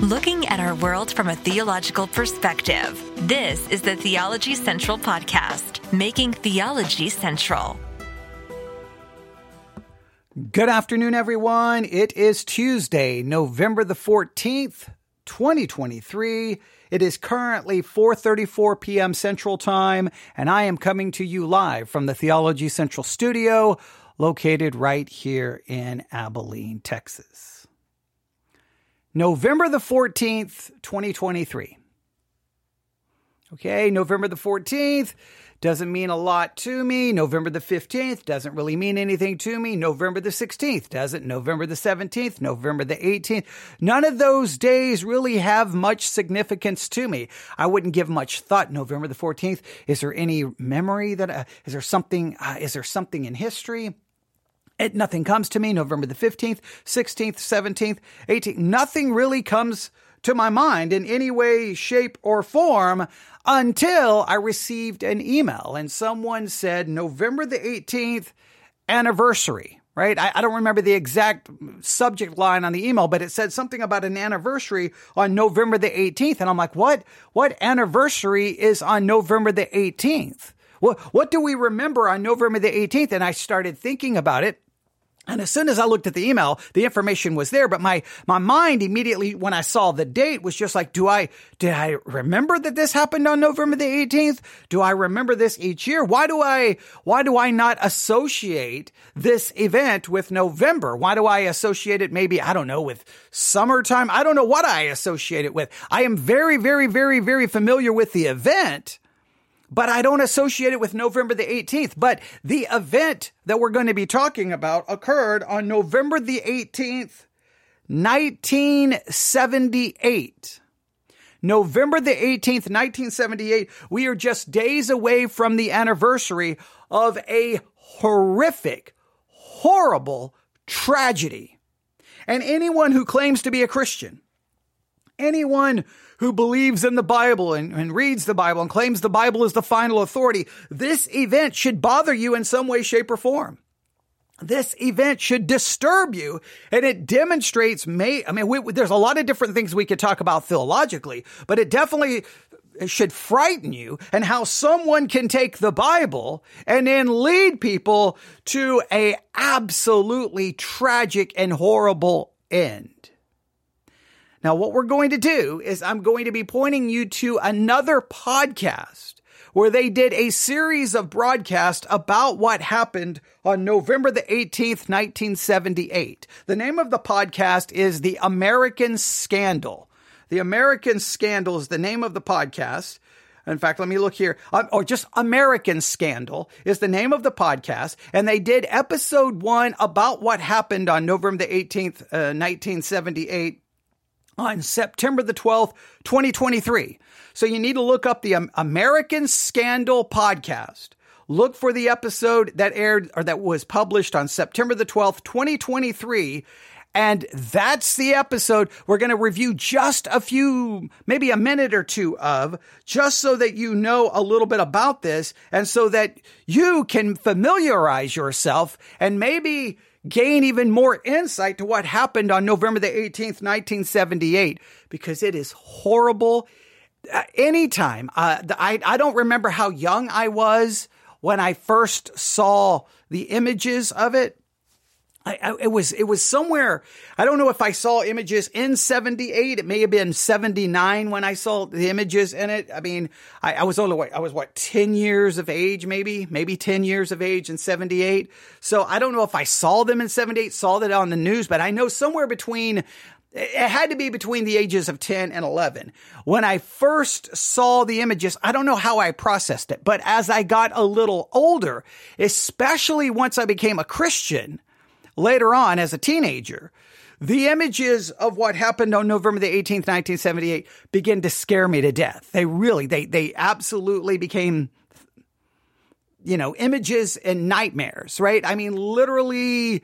looking at our world from a theological perspective. This is the Theology Central Podcast, making theology central. Good afternoon, everyone. It is Tuesday, November the 14th, 2023. It is currently 4:34 p.m. Central Time, and I am coming to you live from the Theology Central studio located right here in Abilene, Texas. November the 14th, 2023. Okay, November the 14th doesn't mean a lot to me. November the 15th doesn't really mean anything to me. November the 16th doesn't. November the 17th, November the 18th. None of those days really have much significance to me. I wouldn't give much thought. November the 14th. Is there any memory that, uh, is there something, uh, is there something in history? It, nothing comes to me November the 15th, 16th, 17th, 18th. Nothing really comes to my mind in any way, shape, or form until I received an email and someone said November the 18th anniversary, right? I, I, don't remember the exact subject line on the email, but it said something about an anniversary on November the 18th. And I'm like, what? What anniversary is on November the 18th? What, what do we remember on November the 18th? And I started thinking about it. And as soon as I looked at the email, the information was there, but my, my mind immediately, when I saw the date was just like, do I, did I remember that this happened on November the 18th? Do I remember this each year? Why do I, why do I not associate this event with November? Why do I associate it maybe, I don't know, with summertime? I don't know what I associate it with. I am very, very, very, very familiar with the event but I don't associate it with November the 18th. But the event that we're going to be talking about occurred on November the 18th, 1978. November the 18th, 1978. We are just days away from the anniversary of a horrific, horrible tragedy. And anyone who claims to be a Christian, anyone who believes in the Bible and, and, reads the Bible and claims the Bible is the final authority, this event should bother you in some way, shape, or form. This event should disturb you and it demonstrates may, I mean, we, there's a lot of different things we could talk about theologically, but it definitely should frighten you and how someone can take the Bible and then lead people to a absolutely tragic and horrible end. Now, what we're going to do is I'm going to be pointing you to another podcast where they did a series of broadcasts about what happened on November the 18th, 1978. The name of the podcast is The American Scandal. The American Scandal is the name of the podcast. In fact, let me look here. Um, or just American Scandal is the name of the podcast. And they did episode one about what happened on November the 18th, uh, 1978 on September the 12th, 2023. So you need to look up the American Scandal podcast. Look for the episode that aired or that was published on September the 12th, 2023. And that's the episode we're going to review just a few, maybe a minute or two of, just so that you know a little bit about this and so that you can familiarize yourself and maybe gain even more insight to what happened on November the 18th, 1978, because it is horrible. Uh, anytime, uh, I, I don't remember how young I was when I first saw the images of it. I, I, it was it was somewhere. I don't know if I saw images in '78. It may have been '79 when I saw the images in it. I mean, I, I was only what I was what ten years of age, maybe maybe ten years of age in '78. So I don't know if I saw them in '78, saw that on the news, but I know somewhere between it had to be between the ages of 10 and 11. When I first saw the images, I don't know how I processed it, but as I got a little older, especially once I became a Christian, later on as a teenager, the images of what happened on November the 18th, 1978 begin to scare me to death. They really, they, they absolutely became, you know, images and nightmares, right? I mean, literally,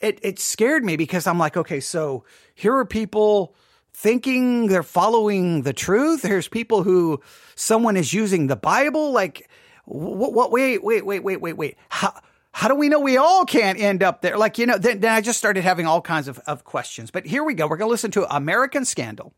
it, it scared me because I'm like, okay, so here are people thinking they're following the truth. There's people who someone is using the Bible. Like, what, what, wait, wait, wait, wait, wait, wait. How, how do we know we all can't end up there? Like, you know, then, then I just started having all kinds of, of questions. But here we go. We're going to listen to American Scandal.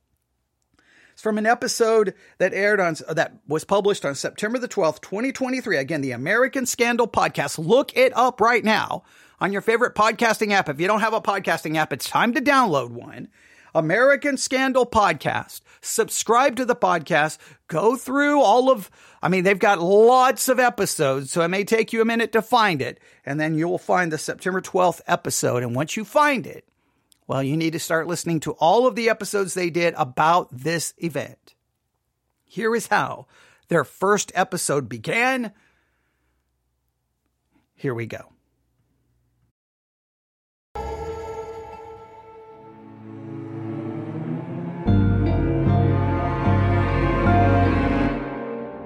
It's from an episode that aired on that was published on September the 12th, 2023. Again, the American Scandal podcast. Look it up right now on your favorite podcasting app. If you don't have a podcasting app, it's time to download one. American Scandal Podcast. Subscribe to the podcast. Go through all of, I mean, they've got lots of episodes, so it may take you a minute to find it. And then you will find the September 12th episode. And once you find it, well, you need to start listening to all of the episodes they did about this event. Here is how their first episode began. Here we go.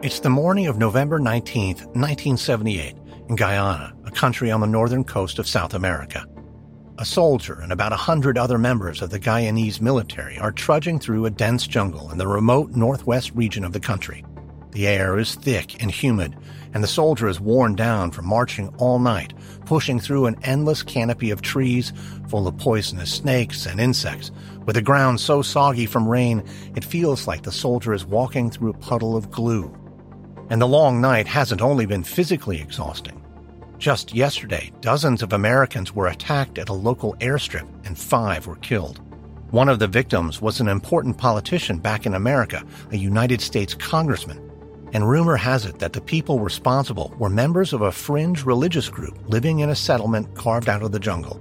It's the morning of November 19th, 1978, in Guyana, a country on the northern coast of South America. A soldier and about a hundred other members of the Guyanese military are trudging through a dense jungle in the remote northwest region of the country. The air is thick and humid, and the soldier is worn down from marching all night, pushing through an endless canopy of trees full of poisonous snakes and insects, with the ground so soggy from rain it feels like the soldier is walking through a puddle of glue. And the long night hasn't only been physically exhausting. Just yesterday, dozens of Americans were attacked at a local airstrip and five were killed. One of the victims was an important politician back in America, a United States congressman. And rumor has it that the people responsible were members of a fringe religious group living in a settlement carved out of the jungle.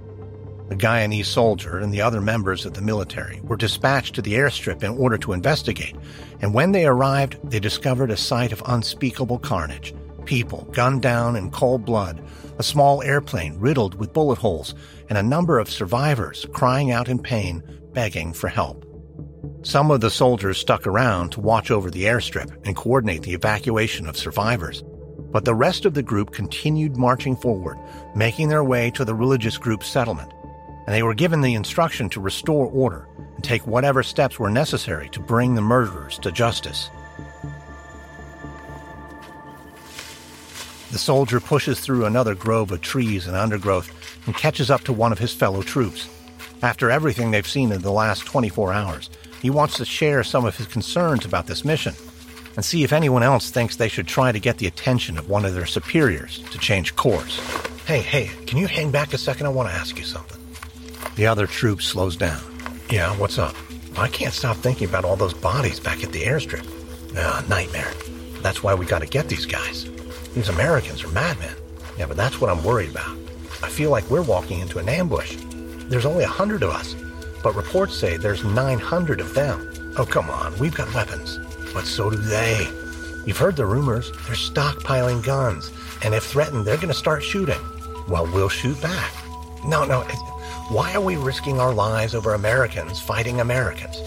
The Guyanese soldier and the other members of the military were dispatched to the airstrip in order to investigate, and when they arrived, they discovered a sight of unspeakable carnage. People gunned down in cold blood, a small airplane riddled with bullet holes, and a number of survivors crying out in pain, begging for help. Some of the soldiers stuck around to watch over the airstrip and coordinate the evacuation of survivors. But the rest of the group continued marching forward, making their way to the religious group's settlement and they were given the instruction to restore order and take whatever steps were necessary to bring the murderers to justice. The soldier pushes through another grove of trees and undergrowth and catches up to one of his fellow troops. After everything they've seen in the last 24 hours, he wants to share some of his concerns about this mission and see if anyone else thinks they should try to get the attention of one of their superiors to change course. Hey, hey, can you hang back a second? I want to ask you something. The other troop slows down. Yeah, what's up? I can't stop thinking about all those bodies back at the airstrip. Ah, nightmare. That's why we gotta get these guys. These Americans are madmen. Yeah, but that's what I'm worried about. I feel like we're walking into an ambush. There's only a hundred of us, but reports say there's 900 of them. Oh, come on, we've got weapons. But so do they. You've heard the rumors. They're stockpiling guns, and if threatened, they're gonna start shooting. Well, we'll shoot back. No, no, why are we risking our lives over Americans fighting Americans?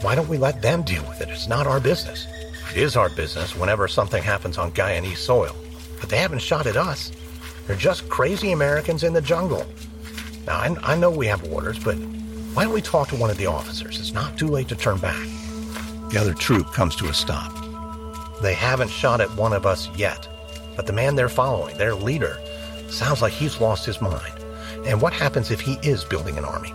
Why don't we let them deal with it? It's not our business. It is our business whenever something happens on Guyanese soil. But they haven't shot at us. They're just crazy Americans in the jungle. Now, I, I know we have orders, but why don't we talk to one of the officers? It's not too late to turn back. The other troop comes to a stop. They haven't shot at one of us yet, but the man they're following, their leader, sounds like he's lost his mind. And what happens if he is building an army?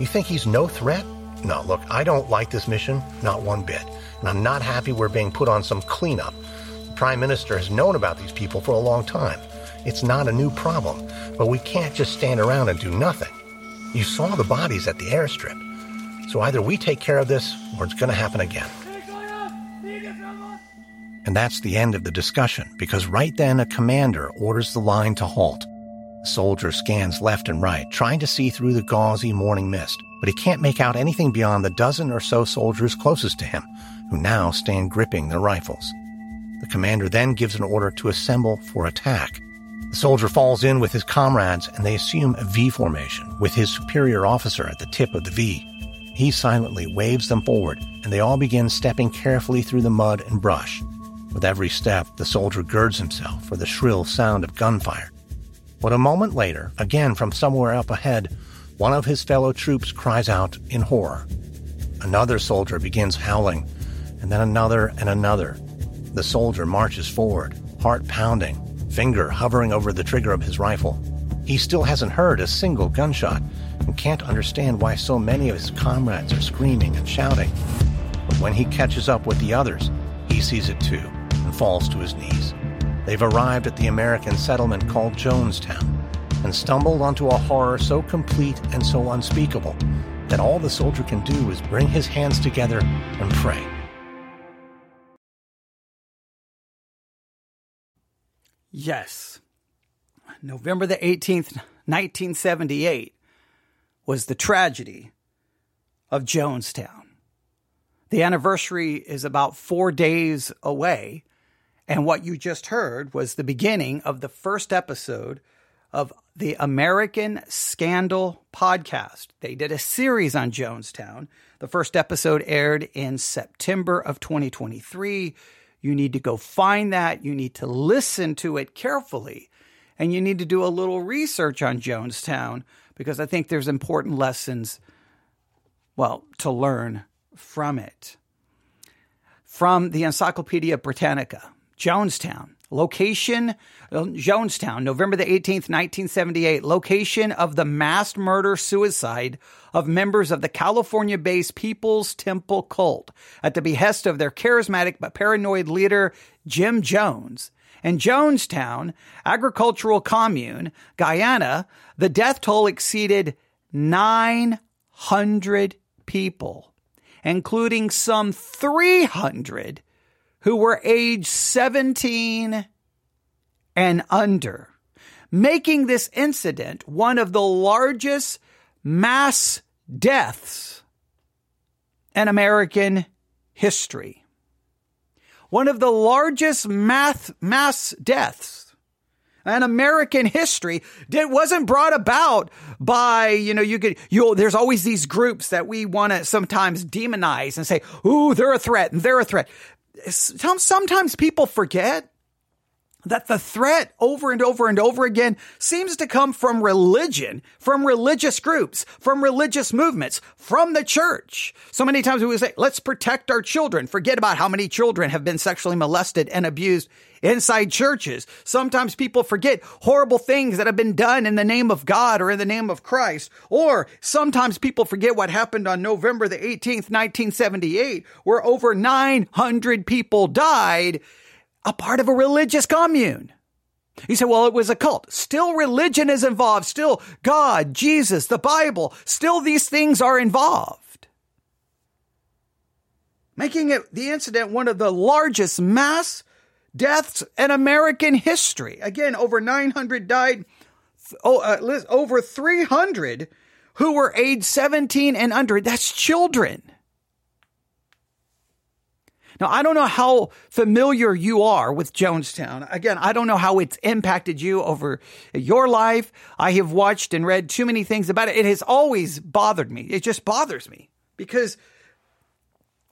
You think he's no threat? No, look, I don't like this mission, not one bit. And I'm not happy we're being put on some cleanup. The Prime Minister has known about these people for a long time. It's not a new problem, but we can't just stand around and do nothing. You saw the bodies at the airstrip. So either we take care of this or it's going to happen again. And that's the end of the discussion because right then a commander orders the line to halt. The soldier scans left and right, trying to see through the gauzy morning mist, but he can't make out anything beyond the dozen or so soldiers closest to him, who now stand gripping their rifles. The commander then gives an order to assemble for attack. The soldier falls in with his comrades and they assume a V formation, with his superior officer at the tip of the V. He silently waves them forward, and they all begin stepping carefully through the mud and brush. With every step, the soldier girds himself for the shrill sound of gunfire but a moment later, again from somewhere up ahead, one of his fellow troops cries out in horror. Another soldier begins howling, and then another and another. The soldier marches forward, heart pounding, finger hovering over the trigger of his rifle. He still hasn't heard a single gunshot and can't understand why so many of his comrades are screaming and shouting. But when he catches up with the others, he sees it too and falls to his knees. They've arrived at the American settlement called Jonestown and stumbled onto a horror so complete and so unspeakable that all the soldier can do is bring his hands together and pray. Yes. November the 18th, 1978 was the tragedy of Jonestown. The anniversary is about four days away. And what you just heard was the beginning of the first episode of the American Scandal podcast. They did a series on Jonestown. The first episode aired in September of 2023. You need to go find that. You need to listen to it carefully. And you need to do a little research on Jonestown because I think there's important lessons, well, to learn from it. From the Encyclopedia Britannica, Jonestown, location, uh, Jonestown, November the 18th, 1978, location of the mass murder suicide of members of the California based People's Temple cult. At the behest of their charismatic but paranoid leader, Jim Jones. In Jonestown, agricultural commune, Guyana, the death toll exceeded 900 people, including some 300 who were age 17 and under, making this incident one of the largest mass deaths in American history. One of the largest mass, mass deaths in American history that wasn't brought about by, you know, you could, you there's always these groups that we want to sometimes demonize and say, ooh, they're a threat and they're a threat. Sometimes people forget that the threat over and over and over again seems to come from religion, from religious groups, from religious movements, from the church. So many times we say, let's protect our children. Forget about how many children have been sexually molested and abused inside churches. Sometimes people forget horrible things that have been done in the name of God or in the name of Christ. Or sometimes people forget what happened on November the 18th, 1978, where over 900 people died a part of a religious commune. You say, well, it was a cult. Still religion is involved. Still God, Jesus, the Bible. Still these things are involved. Making it the incident one of the largest mass deaths in American history. Again, over 900 died. Oh, uh, over 300 who were age 17 and under. That's children. Now, I don't know how familiar you are with Jonestown. Again, I don't know how it's impacted you over your life. I have watched and read too many things about it. It has always bothered me. It just bothers me because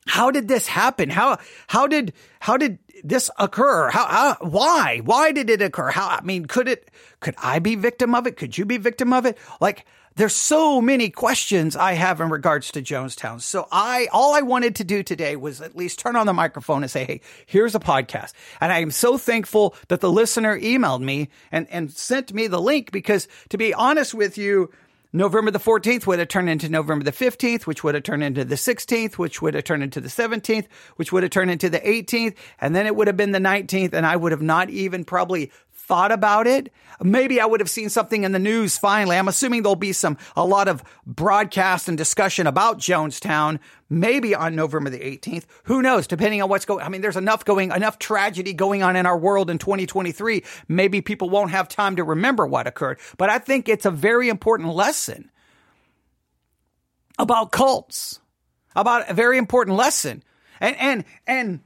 how did this happen? How how did how did this occur? How, how why why did it occur? How I mean, could it could I be victim of it? Could you be victim of it? Like there's so many questions I have in regards to Jonestown. So I, all I wanted to do today was at least turn on the microphone and say, Hey, here's a podcast. And I am so thankful that the listener emailed me and, and sent me the link because to be honest with you, November the 14th would have turned into November the 15th, which would have turned into the 16th, which would have turned into the 17th, which would have turned into the 18th, and then it would have been the 19th, and I would have not even probably thought about it. Maybe I would have seen something in the news finally. I'm assuming there'll be some, a lot of broadcast and discussion about Jonestown, maybe on November the 18th. Who knows? Depending on what's going, I mean, there's enough going, enough tragedy going on in our world in 2023. Maybe people won't have time to remember what occurred, but I think it's a very important lesson about cults, about a very important lesson. And, and, and,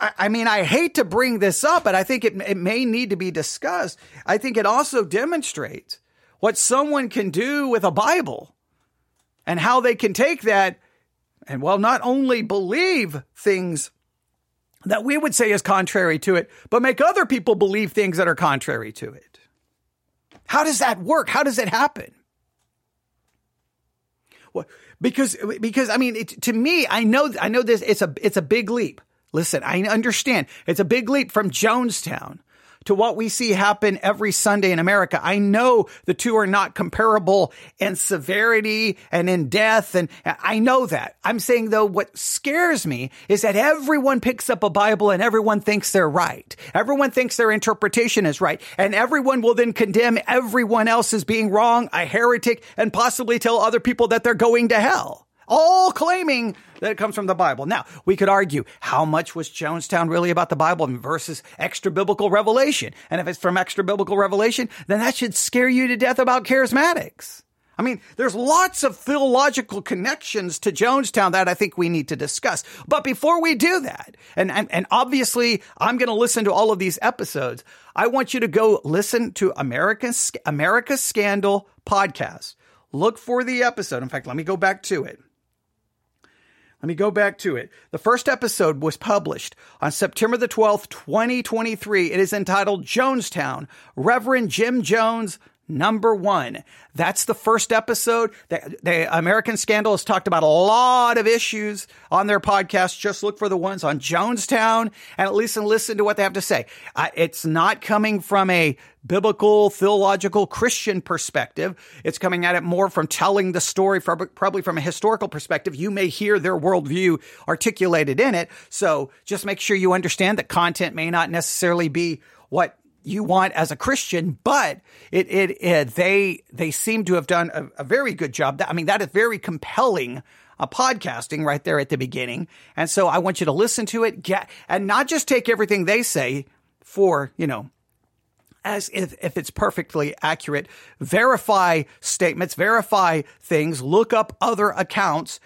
I, mean, I hate to bring this up, but I think it, it may need to be discussed. I think it also demonstrates what someone can do with a Bible and how they can take that and, well, not only believe things that we would say is contrary to it, but make other people believe things that are contrary to it. How does that work? How does it happen? Well, because because I mean, it, to me, I know I know this. It's a it's a big leap. Listen, I understand it's a big leap from Jonestown to what we see happen every Sunday in America. I know the two are not comparable in severity and in death. And I know that. I'm saying though, what scares me is that everyone picks up a Bible and everyone thinks they're right. Everyone thinks their interpretation is right. And everyone will then condemn everyone else as being wrong, a heretic, and possibly tell other people that they're going to hell all claiming that it comes from the Bible. Now, we could argue how much was Jonestown really about the Bible versus extra biblical revelation? And if it's from extra biblical revelation, then that should scare you to death about charismatics. I mean, there's lots of theological connections to Jonestown that I think we need to discuss. But before we do that, and, and, and obviously I'm going to listen to all of these episodes, I want you to go listen to American, America Scandal podcast. Look for the episode. In fact, let me go back to it. Let me go back to it. The first episode was published on September the 12th, 2023. It is entitled Jonestown, Reverend Jim Jones, number one. That's the first episode. The, the, American Scandal has talked about a lot of issues on their podcast. Just look for the ones on Jonestown and at least listen to what they have to say. Uh, it's not coming from a biblical, theological, Christian perspective. It's coming at it more from telling the story, from, probably from a historical perspective. You may hear their worldview articulated in it. So just make sure you understand that content may not necessarily be what you want as a Christian, but it, it, it they, they seem to have done a, a very good job. I mean, that is very compelling uh, podcasting right there at the beginning. And so I want you to listen to it, get, and not just take everything they say for, you know, as if, if it's perfectly accurate. Verify statements, verify things, look up other accounts,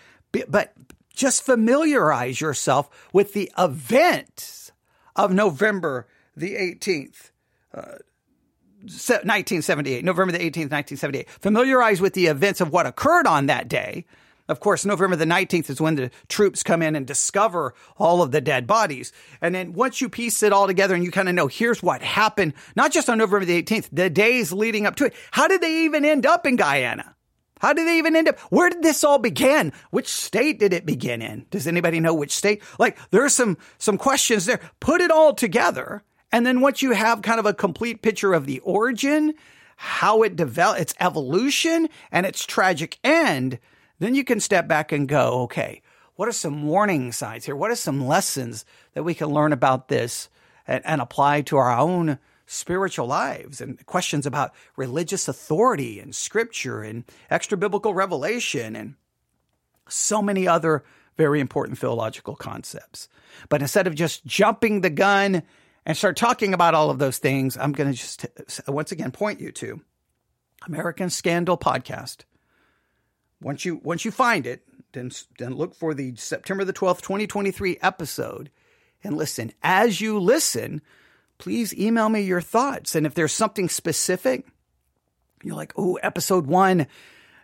but just familiarize yourself with the events of November the 18th. 1978, November the 18th, 1978. Familiarize with the events of what occurred on that day. Of course, November the 19th is when the troops come in and discover all of the dead bodies. And then once you piece it all together and you kind of know here's what happened, not just on November the 18th, the days leading up to it. How did they even end up in Guyana? How did they even end up? Where did this all begin? Which state did it begin in? Does anybody know which state? Like there's some some questions there. Put it all together and then once you have kind of a complete picture of the origin, how it developed, its evolution and its tragic end, then you can step back and go, okay, what are some warning signs here? What are some lessons that we can learn about this and, and apply to our own spiritual lives and questions about religious authority and scripture and extra biblical revelation and so many other very important theological concepts. But instead of just jumping the gun and start talking about all of those things, I'm going to just once again point you to American Scandal podcast. Once you once you find it, then then look for the September the 12th, 2023 episode and listen. As you listen, please email me your thoughts and if there's something specific you're like, "Oh, episode 1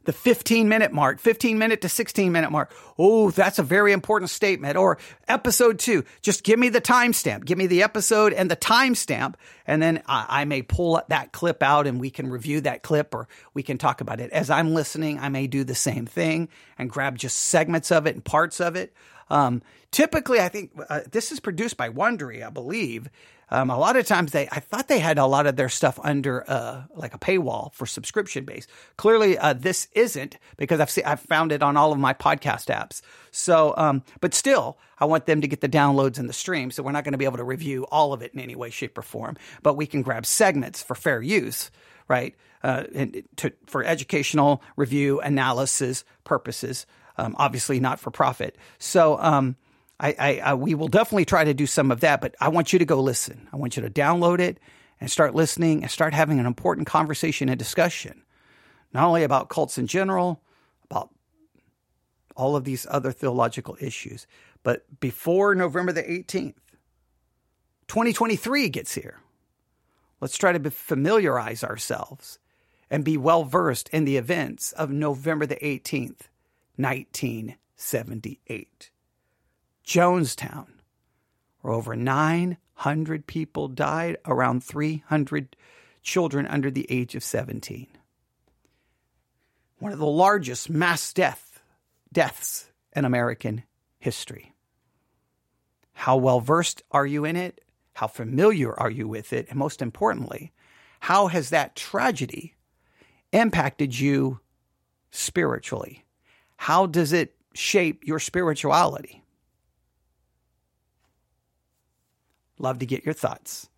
the 15 minute mark, 15 minute to 16 minute mark. Oh, that's a very important statement. Or episode two, just give me the timestamp. Give me the episode and the timestamp. And then I, I, may pull that clip out and we can review that clip or we can talk about it. As I'm listening, I may do the same thing and grab just segments of it and parts of it. Um, typically, I think uh, this is produced by Wondery, I believe. Um, a lot of times they, I thought they had a lot of their stuff under uh, like a paywall for subscription base. Clearly, uh, this isn't because I've I've found it on all of my podcast apps. So, um, but still, I want them to get the downloads and the stream. So we're not going to be able to review all of it in any way, shape, or form. But we can grab segments for fair use, right? Uh, and to, for educational review analysis purposes. Um, obviously not for profit. So, um, I, I, I, we will definitely try to do some of that, but I want you to go listen. I want you to download it and start listening and start having an important conversation and discussion, not only about cults in general, about all of these other theological issues, but before November the 18th, 2023 gets here. Let's try to familiarize ourselves and be well versed in the events of November the 18th, 1978. Jonestown, where over 900 people died, around 300 children under the age of 17. One of the largest mass death, deaths in American history. How well versed are you in it? How familiar are you with it? And most importantly, how has that tragedy impacted you spiritually? How does it shape your spirituality? Love to get your thoughts.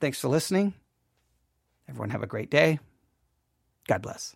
Thanks for listening. Everyone have a great day. God bless.